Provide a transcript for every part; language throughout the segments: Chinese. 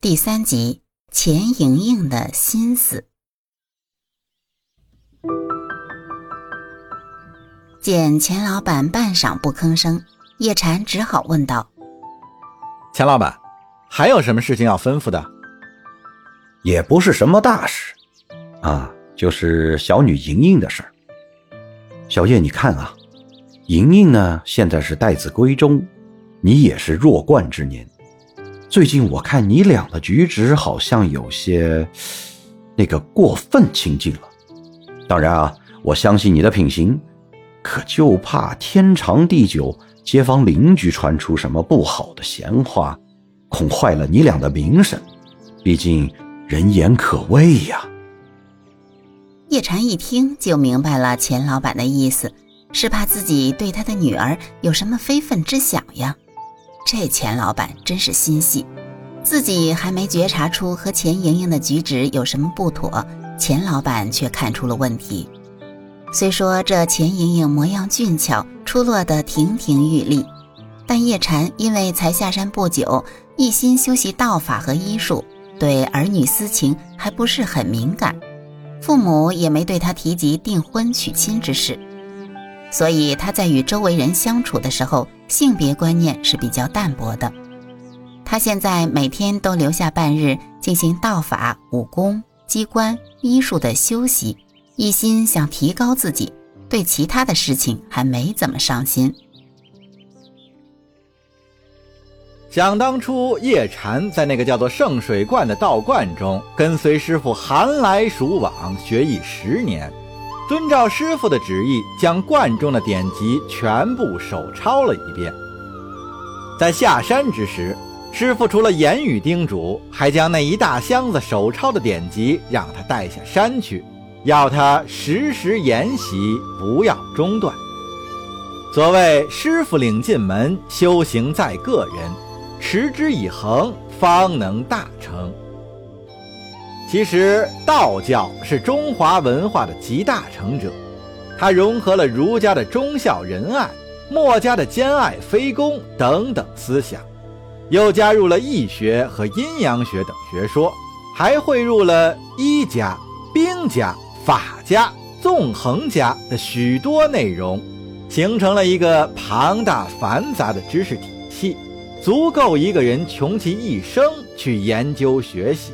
第三集，钱莹莹的心思。见钱老板半晌不吭声，叶禅只好问道：“钱老板，还有什么事情要吩咐的？也不是什么大事，啊，就是小女莹莹的事儿。小叶，你看啊，莹莹呢，现在是待字闺中，你也是弱冠之年。”最近我看你俩的举止好像有些那个过分亲近了。当然啊，我相信你的品行，可就怕天长地久，街坊邻居传出什么不好的闲话，恐坏了你俩的名声。毕竟人言可畏呀。叶禅一听就明白了钱老板的意思，是怕自己对他的女儿有什么非分之想呀。这钱老板真是心细，自己还没觉察出和钱莹莹的举止有什么不妥，钱老板却看出了问题。虽说这钱莹莹模样俊俏，出落得亭亭玉立，但叶禅因为才下山不久，一心修习道法和医术，对儿女私情还不是很敏感，父母也没对他提及订婚娶亲之事。所以他在与周围人相处的时候，性别观念是比较淡薄的。他现在每天都留下半日进行道法、武功、机关、医术的修习，一心想提高自己，对其他的事情还没怎么上心。想当初，叶禅在那个叫做圣水观的道观中，跟随师傅寒来暑往，学艺十年。遵照师傅的旨意，将观中的典籍全部手抄了一遍。在下山之时，师傅除了言语叮嘱，还将那一大箱子手抄的典籍让他带下山去，要他时时研习，不要中断。所谓“师傅领进门，修行在个人，持之以恒，方能大成”。其实道教是中华文化的集大成者，它融合了儒家的忠孝仁爱、墨家的兼爱非攻等等思想，又加入了易学和阴阳学等学说，还汇入了医家、兵家、法家、纵横家的许多内容，形成了一个庞大繁杂的知识体系，足够一个人穷其一生去研究学习。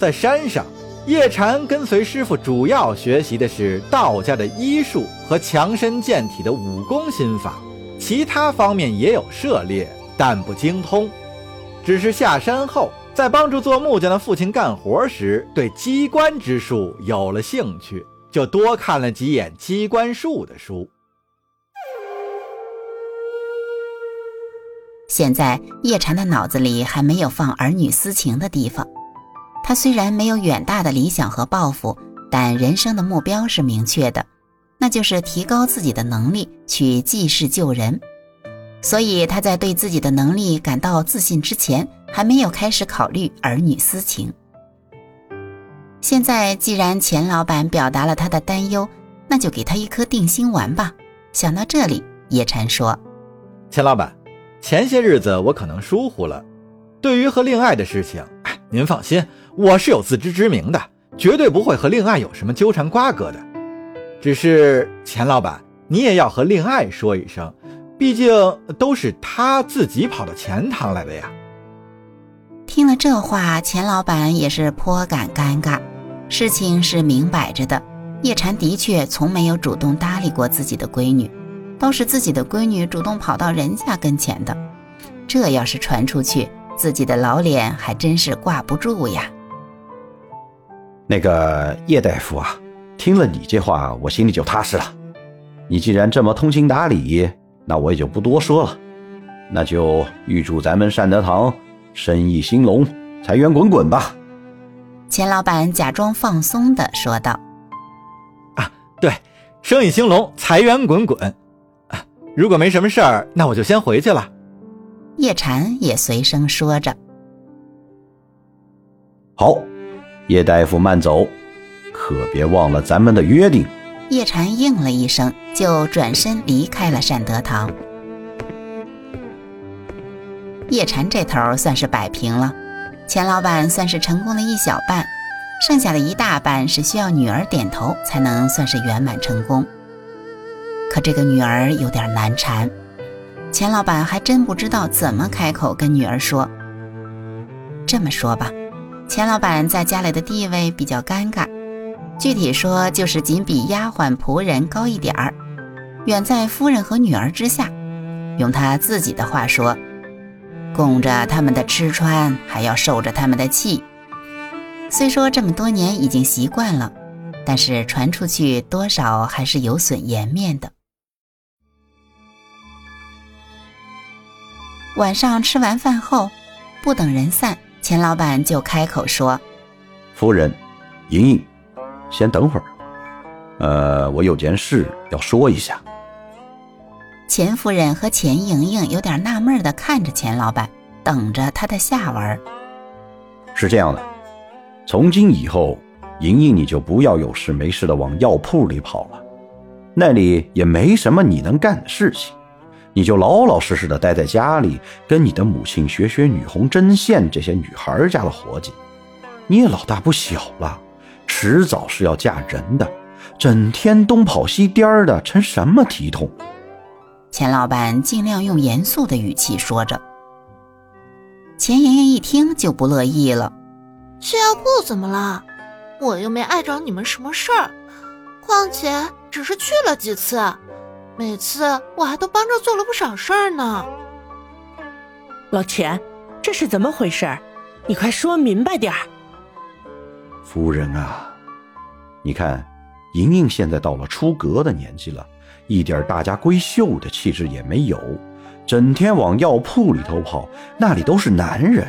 在山上，叶禅跟随师傅，主要学习的是道家的医术和强身健体的武功心法，其他方面也有涉猎，但不精通。只是下山后，在帮助做木匠的父亲干活时，对机关之术有了兴趣，就多看了几眼机关术的书。现在，叶禅的脑子里还没有放儿女私情的地方。他虽然没有远大的理想和抱负，但人生的目标是明确的，那就是提高自己的能力，去济世救人。所以他在对自己的能力感到自信之前，还没有开始考虑儿女私情。现在既然钱老板表达了他的担忧，那就给他一颗定心丸吧。想到这里，叶禅说：“钱老板，前些日子我可能疏忽了，对于和恋爱的事情，您放心。”我是有自知之明的，绝对不会和令爱有什么纠缠瓜葛的。只是钱老板，你也要和令爱说一声，毕竟都是他自己跑到钱塘来的呀。听了这话，钱老板也是颇感尴尬。事情是明摆着的，叶禅的确从没有主动搭理过自己的闺女，都是自己的闺女主动跑到人家跟前的。这要是传出去，自己的老脸还真是挂不住呀。那个叶大夫啊，听了你这话，我心里就踏实了。你既然这么通情达理，那我也就不多说了。那就预祝咱们善德堂生意兴隆，财源滚滚吧。钱老板假装放松的说道：“啊，对，生意兴隆，财源滚滚。啊，如果没什么事儿，那我就先回去了。”叶禅也随声说着：“好。”叶大夫慢走，可别忘了咱们的约定。叶禅应了一声，就转身离开了善德堂。叶禅这头算是摆平了，钱老板算是成功了一小半，剩下的一大半是需要女儿点头才能算是圆满成功。可这个女儿有点难缠，钱老板还真不知道怎么开口跟女儿说。这么说吧，钱老板在家里的地位比较尴尬，具体说就是仅比丫鬟仆人高一点儿，远在夫人和女儿之下。用他自己的话说。供着他们的吃穿，还要受着他们的气。虽说这么多年已经习惯了，但是传出去多少还是有损颜面的。晚上吃完饭后，不等人散，钱老板就开口说：“夫人，莹莹，先等会儿，呃，我有件事要说一下。”钱夫人和钱莹莹有点纳闷的看着钱老板，等着他的下文。是这样的，从今以后，莹莹你就不要有事没事的往药铺里跑了，那里也没什么你能干的事情，你就老老实实的待在家里，跟你的母亲学学女红针线这些女孩家的活计。你也老大不小了，迟早是要嫁人的，整天东跑西颠的，成什么体统？钱老板尽量用严肃的语气说着。钱莹莹一听就不乐意了：“去药铺怎么了？我又没碍着你们什么事儿，况且只是去了几次，每次我还都帮着做了不少事儿呢。”老钱，这是怎么回事？你快说明白点儿。夫人啊，你看，莹莹现在到了出阁的年纪了。一点大家闺秀的气质也没有，整天往药铺里头跑，那里都是男人。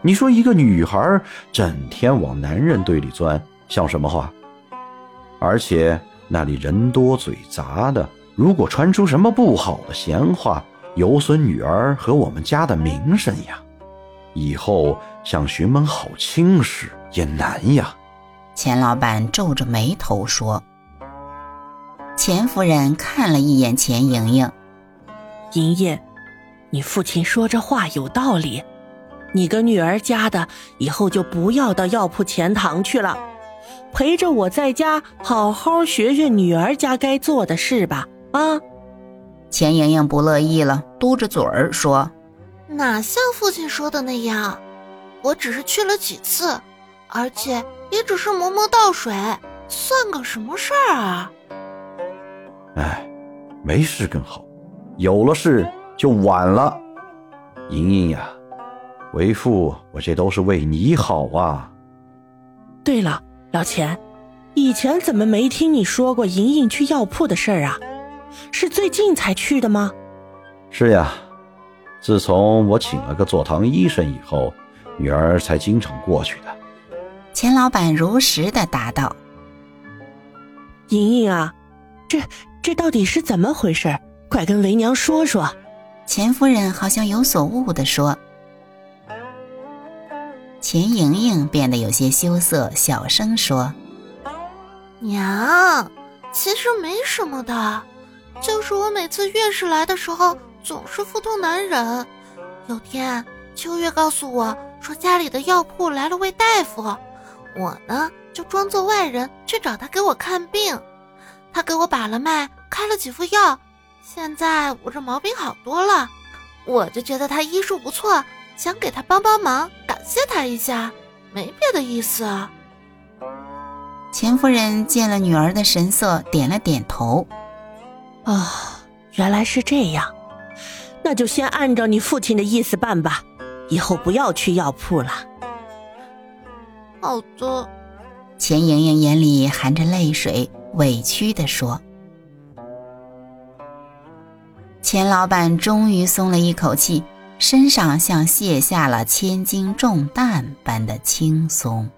你说一个女孩整天往男人堆里钻，像什么话？而且那里人多嘴杂的，如果传出什么不好的闲话，有损女儿和我们家的名声呀。以后想寻门好亲事也难呀。钱老板皱着眉头说。钱夫人看了一眼钱莹莹，莹莹，你父亲说这话有道理，你个女儿家的以后就不要到药铺钱堂去了，陪着我在家好好学学女儿家该做的事吧。啊！钱莹莹不乐意了，嘟着嘴儿说：“哪像父亲说的那样，我只是去了几次，而且也只是磨磨倒水，算个什么事儿啊？”哎，没事更好，有了事就晚了。莹莹呀，为父，我这都是为你好啊。对了，老钱，以前怎么没听你说过莹莹去药铺的事儿啊？是最近才去的吗？是呀，自从我请了个坐堂医生以后，女儿才经常过去的。钱老板如实的答道：“莹莹啊，这……”这到底是怎么回事？快跟为娘说说。钱夫人好像有所悟的说。钱莹莹变得有些羞涩，小声说：“娘，其实没什么的，就是我每次月事来的时候总是腹痛难忍。有天秋月告诉我说家里的药铺来了位大夫，我呢就装作外人去找他给我看病。”他给我把了脉，开了几副药，现在我这毛病好多了。我就觉得他医术不错，想给他帮帮忙，感谢他一下，没别的意思。钱夫人见了女儿的神色，点了点头。啊，原来是这样，那就先按照你父亲的意思办吧，以后不要去药铺了。好的。钱莹莹眼里含着泪水。委屈地说：“钱老板终于松了一口气，身上像卸下了千斤重担般的轻松。”